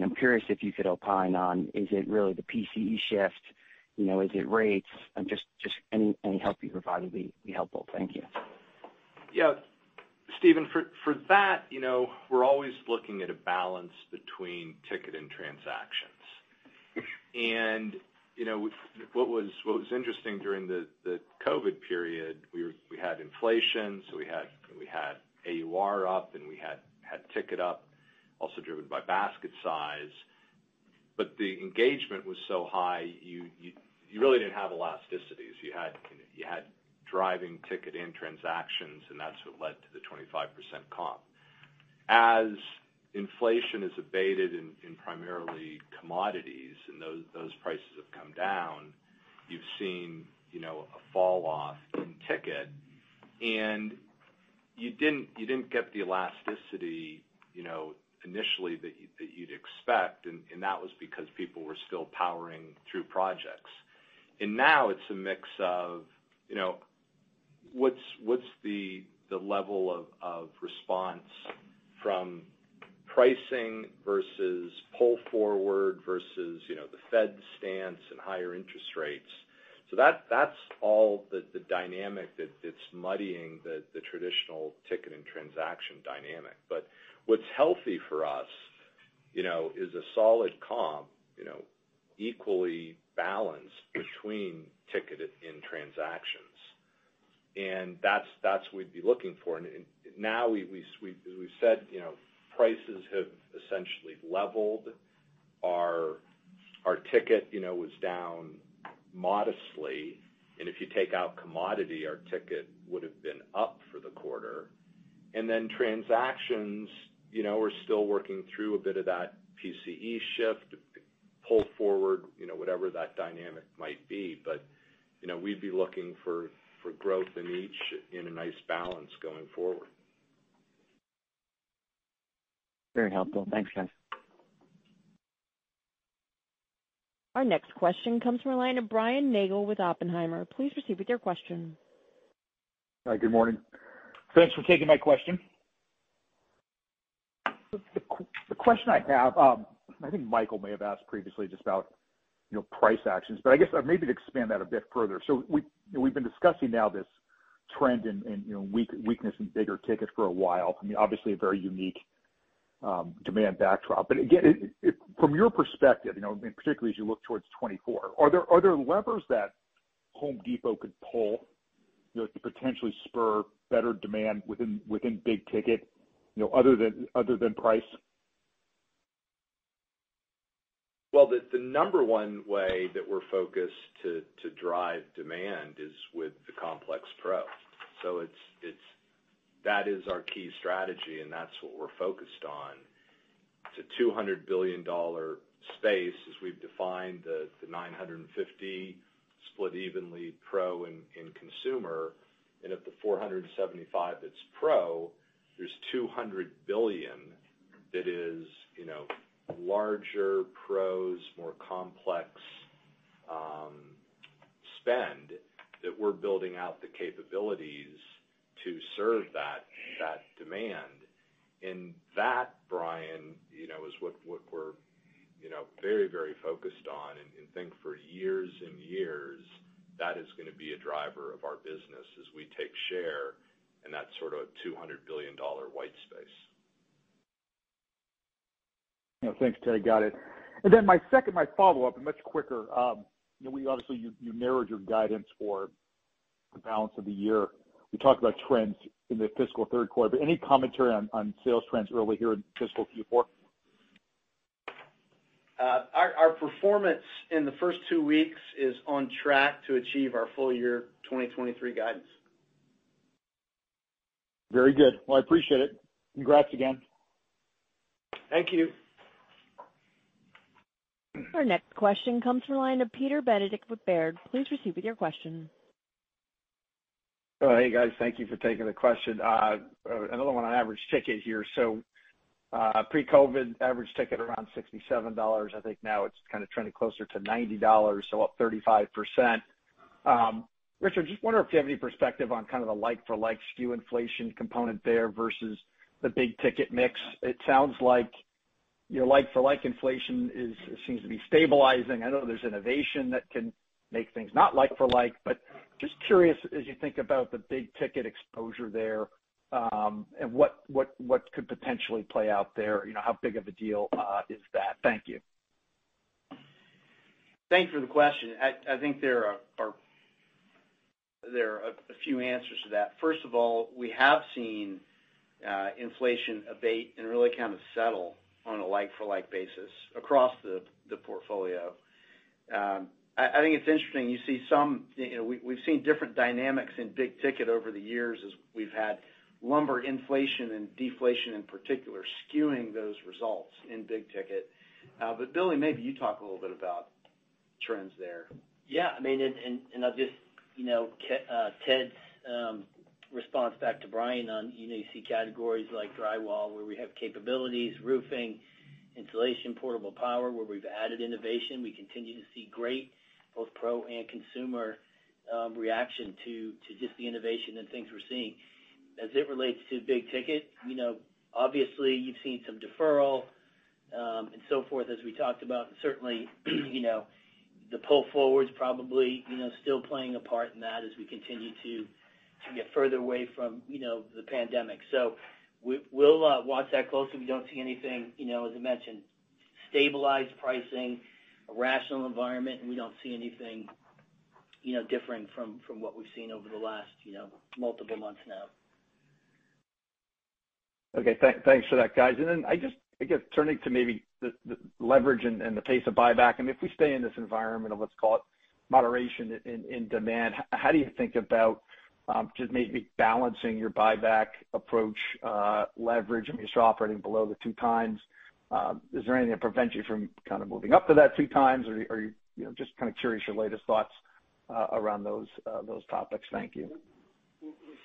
S12: I'm curious if you could opine on, is it really the PCE shift? You know, is it rates? Just any help you provide would be helpful. Thank you.
S3: Yeah. Steven, for that, you know, we're always looking at a balance between ticket and transactions. And you know, what was what was interesting during the COVID period, we we had inflation, so we had we had AUR up, and we had ticket up, also driven by basket size. But the engagement was so high, you you really didn't have elasticities. You had you had driving ticket and transactions, and that's what led to the 25% comp. As inflation has abated in primarily commodities, and those prices have come down, you've seen, you know, a fall off in ticket. And you didn't get the elasticity, you know, initially that you'd expect, and that was because people were still powering through projects. And now it's a mix of, you know, what's what's the the level of response from pricing versus pull forward versus, you know, the Fed stance and higher interest rates. So that's all the dynamic that's muddying the traditional ticket and transaction dynamic. But what's healthy for us, you know, is a solid comp, you know, equally balanced between ticket and transactions. That's what we'd be looking for. And now we've said, you know, prices have essentially leveled. Our our ticket, you know, was down modestly, and if you take out commodity, our ticket would have been up for the quarter. And then transactions, you know, we're still working through a bit of that PCE shift. pull forward, you know, whatever that dynamic might be. But you know, we'd be looking for growth in each in a nice balance going forward.
S12: Very helpful. Thanks, guys.
S1: Our next question comes from the line of Brian Nagel with Oppenheimer. Please proceed with your question.
S14: Hi, good morning. Thanks for taking my question. The question I have, um, I think Michael may have asked previously just about, you know, price actions, but I guess uh, maybe to expand that a bit further. So we've been discussing now this trend in, you know, weakness in bigger tickets for a while. I mean, obviously a very unique um, demand backdrop. But again, from your perspective, you know, and particularly as you look towards 2024, are there are there levers that Home Depot could pull, you know, to potentially spur better demand within within big ticket, you know, other than other than price?
S3: Well, the number one way that we're focused to drive demand is with the Complex Pro. So it's it's that is our key strategy, and that's what we're focused on. It's a $200 billion space as we've defined the 950 split evenly pro and consumer. And of the 475 that's pro, there's 200 billion that is, you know, larger pros, more complex um, spend that we're building out the capabilities to serve that that demand. And that, Brian, you know, is what we're, you know, very very focused on and think for years and years, that is gonna be a driver of our business as we take share in that sort of $200 billion white space.
S14: Know, thanks, Ted. Got it. And then my second, my follow-up, and much quicker, um, you know, obviously you narrowed your guidance for the balance of the year. We talked about trends in the fiscal third quarter, but any commentary on sales trends early here in fiscal Q4?
S6: Uh, our performance in the first two weeks is on track to achieve our full year 2023 guidance.
S14: Very good. Well, I appreciate it. Congrats again.
S3: Thank you.
S1: Our next question comes from the line of Peter Benedict with Baird. Please proceed with your question.
S15: Oh, hey, guys. Thank you for taking the question. Another one on average ticket here. So uh pre-COVID average ticket around $67. I think now it's kind of trending closer to $90, so up 35%. Richard, just wonder if you have any perspective on kind of the like for like SKU inflation component there versus the big ticket mix. It sounds like your like for like inflation is seems to be stabilizing. I know there's innovation that can make things not like for like, but just curious as you think about the big ticket exposure there, um, and what could potentially play out there, you know, how big of a deal is that? Thank you.
S6: Thanks for the question. I think there are there are a few answers to that. First of all, we have seen uh inflation abate and really kind of settle on a like for like basis across the portfolio. Um, I think it's interesting, you see some, you know, we've seen different dynamics in big ticket over the years as we've had lumber inflation and deflation in particular skewing those results in big ticket. Uh but Billy, maybe you talk a little bit about trends there.
S5: Yeah. I response back to Brian on, you know, you see categories like drywall, where we have capabilities, roofing, insulation, portable power, where we've added innovation. We continue to see great both pro and consumer um, reaction to just the innovation and things we're seeing. As it relates to big ticket, you know, obviously you've seen some deferral um, and so forth, as we talked about. Certainly, [CLEARS THROAT] you know, the pull forward is probably, you know, still playing a part in that as we continue to get further away from, you know, the pandemic. So We'll uh, watch that closely. We don't see anything, you know, as I mentioned, stabilized pricing, a rational environment, and we don't see anything, you know, differing from what we've seen over the last, you know, multiple months now.
S15: Okay. Thanks for that, guys. And then I just, I guess turning to maybe the leverage and the pace of buyback, if we stay in this environment of, let's call it moderation in demand, how do you think about Um, just maybe balancing your buyback approach, uh, leverage? I mean, you're still operating below the 2x. Um, is there anything that prevents you from kind of moving up to that 2x? Or are you know, just kind of curious your latest thoughts uh, around uh, those topics. Thank you.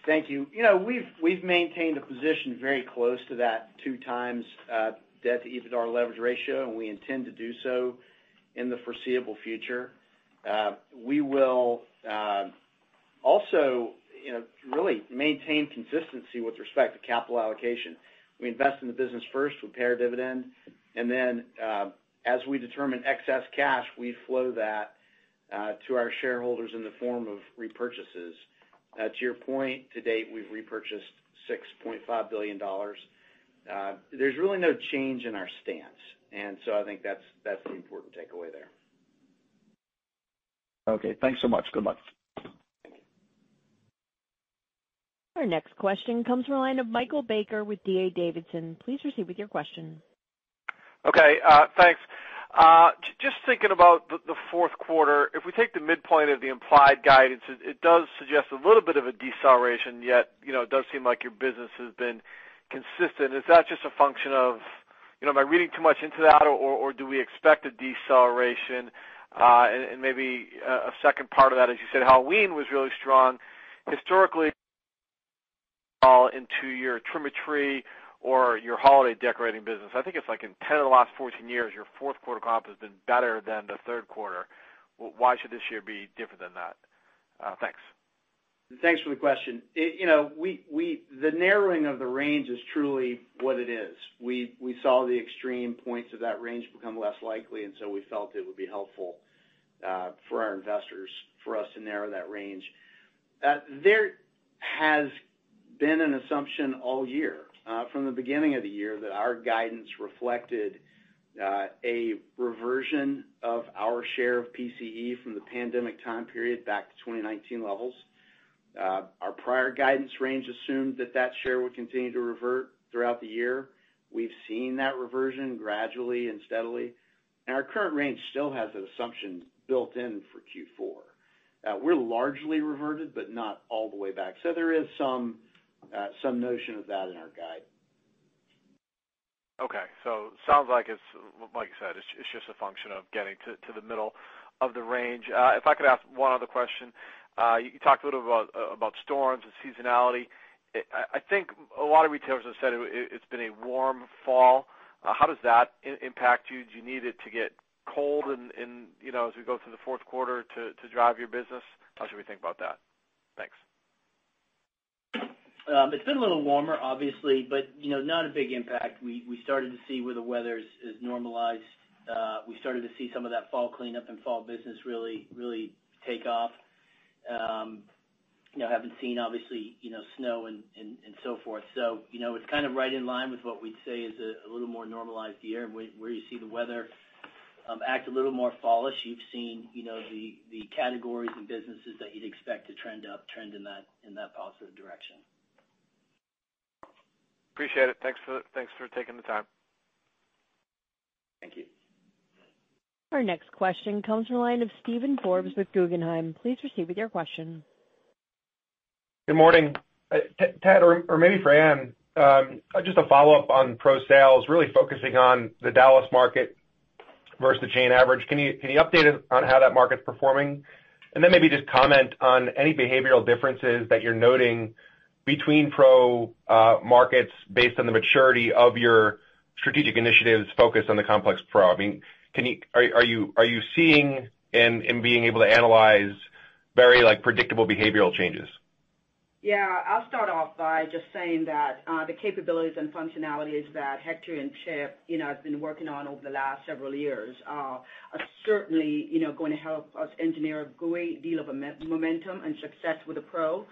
S6: Thank you. You know, we've maintained a position very close to that 2x debt to EBITDA leverage ratio, and we intend to do so in the foreseeable future. We will also, really maintain consistency with respect to capital allocation. We invest in the business first, we pay our dividend, and then, uh, as we determine excess cash, we flow that uh, to our shareholders in the form of repurchases. Uh, to your point, to date, we've repurchased $6.5 billion. There's really no change in our stance. And so I think that's the important takeaway there.
S15: Okay, thanks so much. Good luck.
S1: Our next question comes from the line of Michael Baker with D.A. Davidson. Please proceed with your question.
S16: Okay, thanks. Uh just thinking about the fourth quarter, if we take the midpoint of the implied guidance, it does suggest a little bit of a deceleration, yet, you know, it does seem like your business has been consistent. Is that just a function of, you know, am I reading too much into that, or do we expect a deceleration? Uh and maybe a second part of that, as you said, Halloween was really strong. Historically, into your Trim-a-Tree or your holiday decorating business. I think it's like in 10 of the last 14 years, your fourth quarter comp has been better than the third quarter. Why should this year be different than that? Uh, thanks.
S6: Thanks for the question. You know, we, the narrowing of the range is truly what it is. We saw the extreme points of that range become less likely, and so we felt it would be helpful uh, for our investors for us to narrow that range. Uh, there has been an assumption all year uh, from the beginning of the year that our guidance reflected uh, a reversion of our share of PCE from the pandemic time period back to 2019 levels. Uh, our prior guidance range assumed that that share would continue to revert throughout the year. We've seen that reversion gradually and steadily, and our current range still has that assumption built in for Q4. We're largely reverted, but not all the way back. So there is some Uh, notion of that in our guide.
S16: Okay. So sounds like it's, like you said, it's just a function of getting to the middle of the range. Uh, if I could ask one other question. Uh, you talked a little bit about storms and seasonality. I think a lot of retailers have said it's been a warm fall. How does that impact you? Do you need it to get cold in, you know, as we go through the fourth quarter to drive your business? How should we think about that? Thanks.
S5: Um, it's been a little warmer, obviously, but, you know, not a big impact. We we started to see where the weather is normalized. Uh, we started to see some of that fall cleanup and fall business really really take off. Um, you know, haven't seen obviously, you know, snow and so forth. So, you know, it's kind of right in line with what we'd say is a little more normalized year. Where you see the weather um, act a little more fallish, you've seen, you know, the categories and businesses that you'd expect to trend up, trend in that in that positive direction.
S16: Appreciate it. Thanks for taking the time.
S6: Thank you.
S1: Our next question comes from the line of Steven Forbes with Guggenheim. Please proceed with your question.
S17: Good morning. Uh, Ted, or maybe for Ann, um, uh, just a follow-up on pro sales, really focusing on the Dallas market versus the chain average. Can you update us on how that market's performing? And then maybe just comment on any behavioral differences that you're noting between pro uh, markets based on the maturity of your strategic initiatives focused on the complex pro. I mean, can you are you seeing and being able to analyze very, like, predictable behavioral changes?
S4: Yeah. I'll start off by just saying that uh, the capabilities and functionalities that Hector and Chip, you know, have been working on over the last several years uh, are certainly, you know, going to help us engineer a great deal of momentum and success with the pro.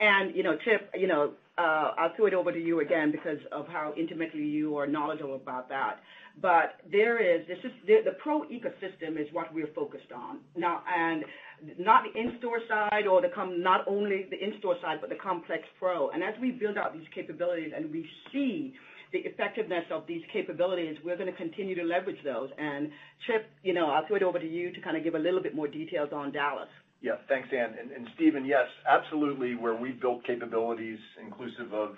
S4: And you know, Chip, you know, uh, I'll throw it over to you again because of how intimately you are knowledgeable about that. But there is this is the pro ecosystem is what we're focused on. Now, and not the in-store side or the come not only the in-store side, but the complex pro. And as we build out these capabilities and we see the effectiveness of these capabilities, we're gonna continue to leverage those. And Chip, you know, I'll throw it over to you to kind of give a little bit more details on Dallas.
S13: Yeah. Thanks, Ann. Steven, yes, absolutely, where we've built capabilities inclusive of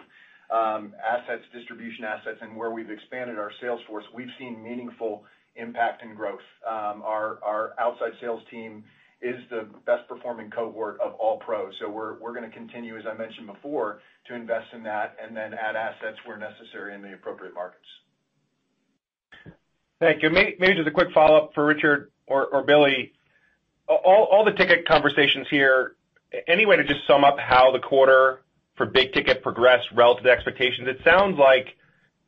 S13: um assets, distribution assets, and where we've expanded our sales force, we've seen meaningful impact and growth. Um our our outside sales team is the best performing cohort of all pros. So we're we're gonna continue, as I mentioned before, to invest in that and then add assets where necessary in the appropriate markets.
S17: Thank you. Maybe just a quick follow-up for Richard or Billy. All the ticket conversations here, any way to just sum up how the quarter for big ticket progressed relative to expectations? It sounds like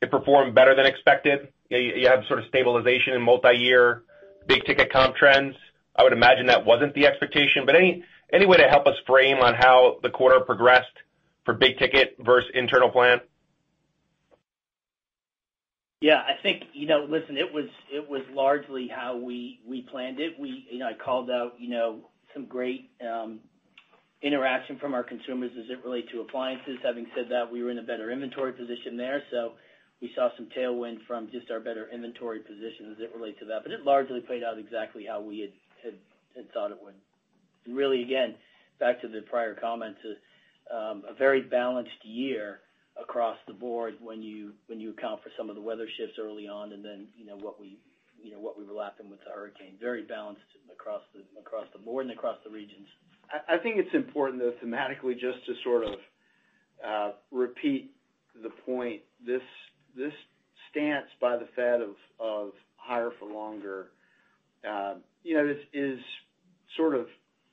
S17: it performed better than expected. You have sort of stabilization in multi-year big ticket comp trends. I would imagine that wasn't the expectation, but any any way to help us frame on how the quarter progressed for big ticket versus internal plan?
S5: I think, you know, listen, it was it was largely how we we planned it. We, you know, I called out, you know, some great um, interaction from our consumers as it relate to appliances. Having said that, we were in a better inventory position there, so we saw some tailwind from just our better inventory position as it relate to that. But it largely played out exactly how we had had thought it would. Really, again, back to the prior comments, uh, um, a very balanced year across the board when you when you account for some of the weather shifts early on and then, you know, what we you know what we were lapping with the hurricane. Very balanced across the across the board and across the regions.
S6: I think it's important, though, thematically, just to sort of uh, repeat the point. This stance by the Fed of higher for longer, uh, you know, is sort of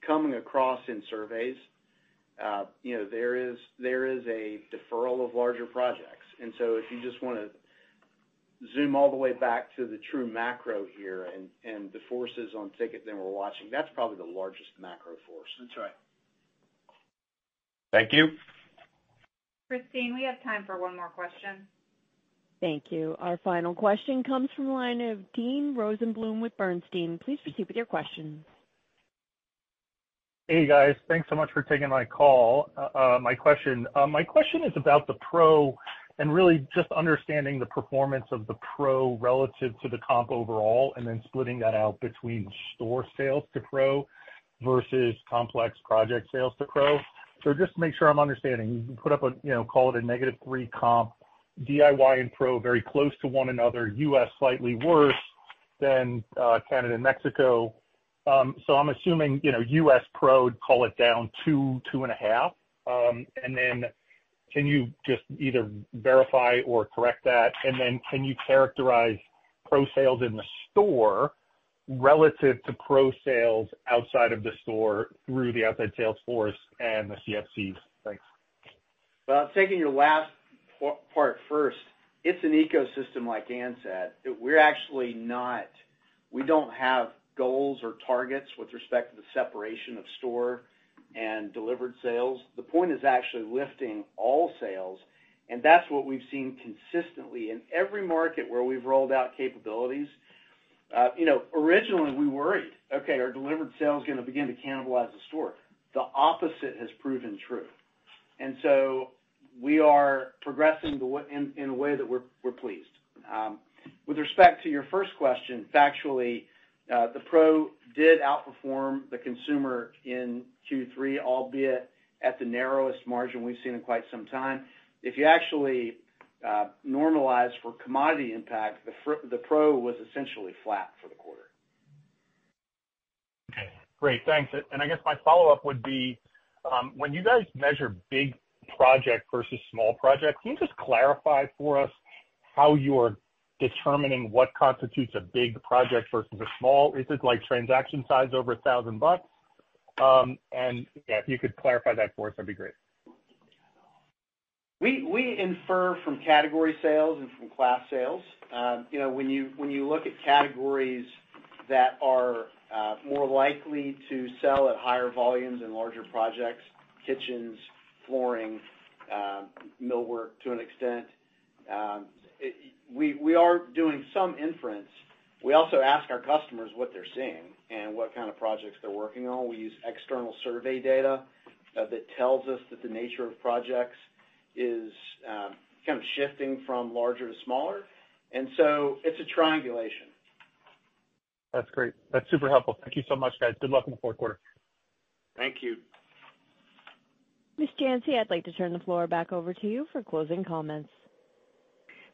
S6: coming across in surveys. You know, there is a deferral of larger projects. And so if you just wanna zoom all the way back to the true macro here and the forces on ticket that we're watching, that's probably the largest macro force.
S5: That's right.
S17: Thank you.
S2: Christine, we have time for one more question.
S1: Thank you. Our final question comes from the line of Dean Rosenblum with Bernstein. Please proceed with your question.
S18: Hey, guys. Thanks so much for taking my call. Uh my question uh, My question is about the pro and really just understanding the performance of the pro relative to the comp overall, and then splitting that out between store sales to pro versus complex project sales to pro. So just to make sure I'm understanding, you put up a, you know, call it a -3 comp, DIY and pro very close to one another, U.S. slightly worse than Canada and Mexico. Um, I'm assuming, you know, U.S. pro, call it down 2.5. Um, can you just either verify or correct that? And then can you characterize pro sales in the store relative to pro sales outside of the store through the outside sales force and the CFCs? Thanks.
S6: Well, taking your last part first, it's an ecosystem, like Ann said. We're actually not. We don't have goals or targets with respect to the separation of store and delivered sales. The point is actually lifting all sales, and that's what we've seen consistently in every market where we've rolled out capabilities. Uh, you know, originally we worried, okay, are delivered sales gonna begin to cannibalize the store? The opposite has proven true. And so we are progressing in a way that we're pleased. Um, with respect to your first question, factually, Uh, the pro did outperform the consumer in Q3, albeit at the narrowest margin we've seen in quite some time. If you actually uh, normalize for commodity impact, the pro was essentially flat for the quarter.
S18: Okay, great. Thanks. And I guess my follow-up would be, um, when you guys measure big project versus small project, can you just clarify for us how you're determining what constitutes a big project versus a small? Is it like transaction size over $1,000? Um, yeah, if you could clarify that for us, that'd be great.
S6: We we infer from category sales and from class sales. Um, you know, when you when you look at categories that are uh, more likely to sell at higher volumes and larger projects, kitchens, flooring, uh, millwork to an extent, um, we are doing some inference. We also ask our customers what they're seeing and what kind of projects they're working on. We use external survey data uh, that tells us that the nature of projects is um, kind of shifting from larger to smaller. And so it's a triangulation.
S18: That's great. That's super helpful. Thank you so much, guys. Good luck in the fourth quarter.
S6: Thank you.
S1: Mr. Janci, I'd like to turn the floor back over to you for closing comments.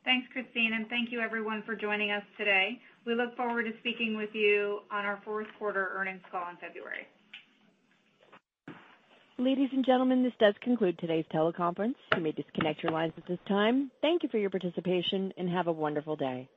S2: Thanks, Christine, and thank you everyone for joining us today. We look forward to speaking with you on our fourth quarter earnings call in February.
S1: Ladies and gentlemen, this does conclude today's teleconference. You may disconnect your lines at this time. Thank you for your participation, and have a wonderful day.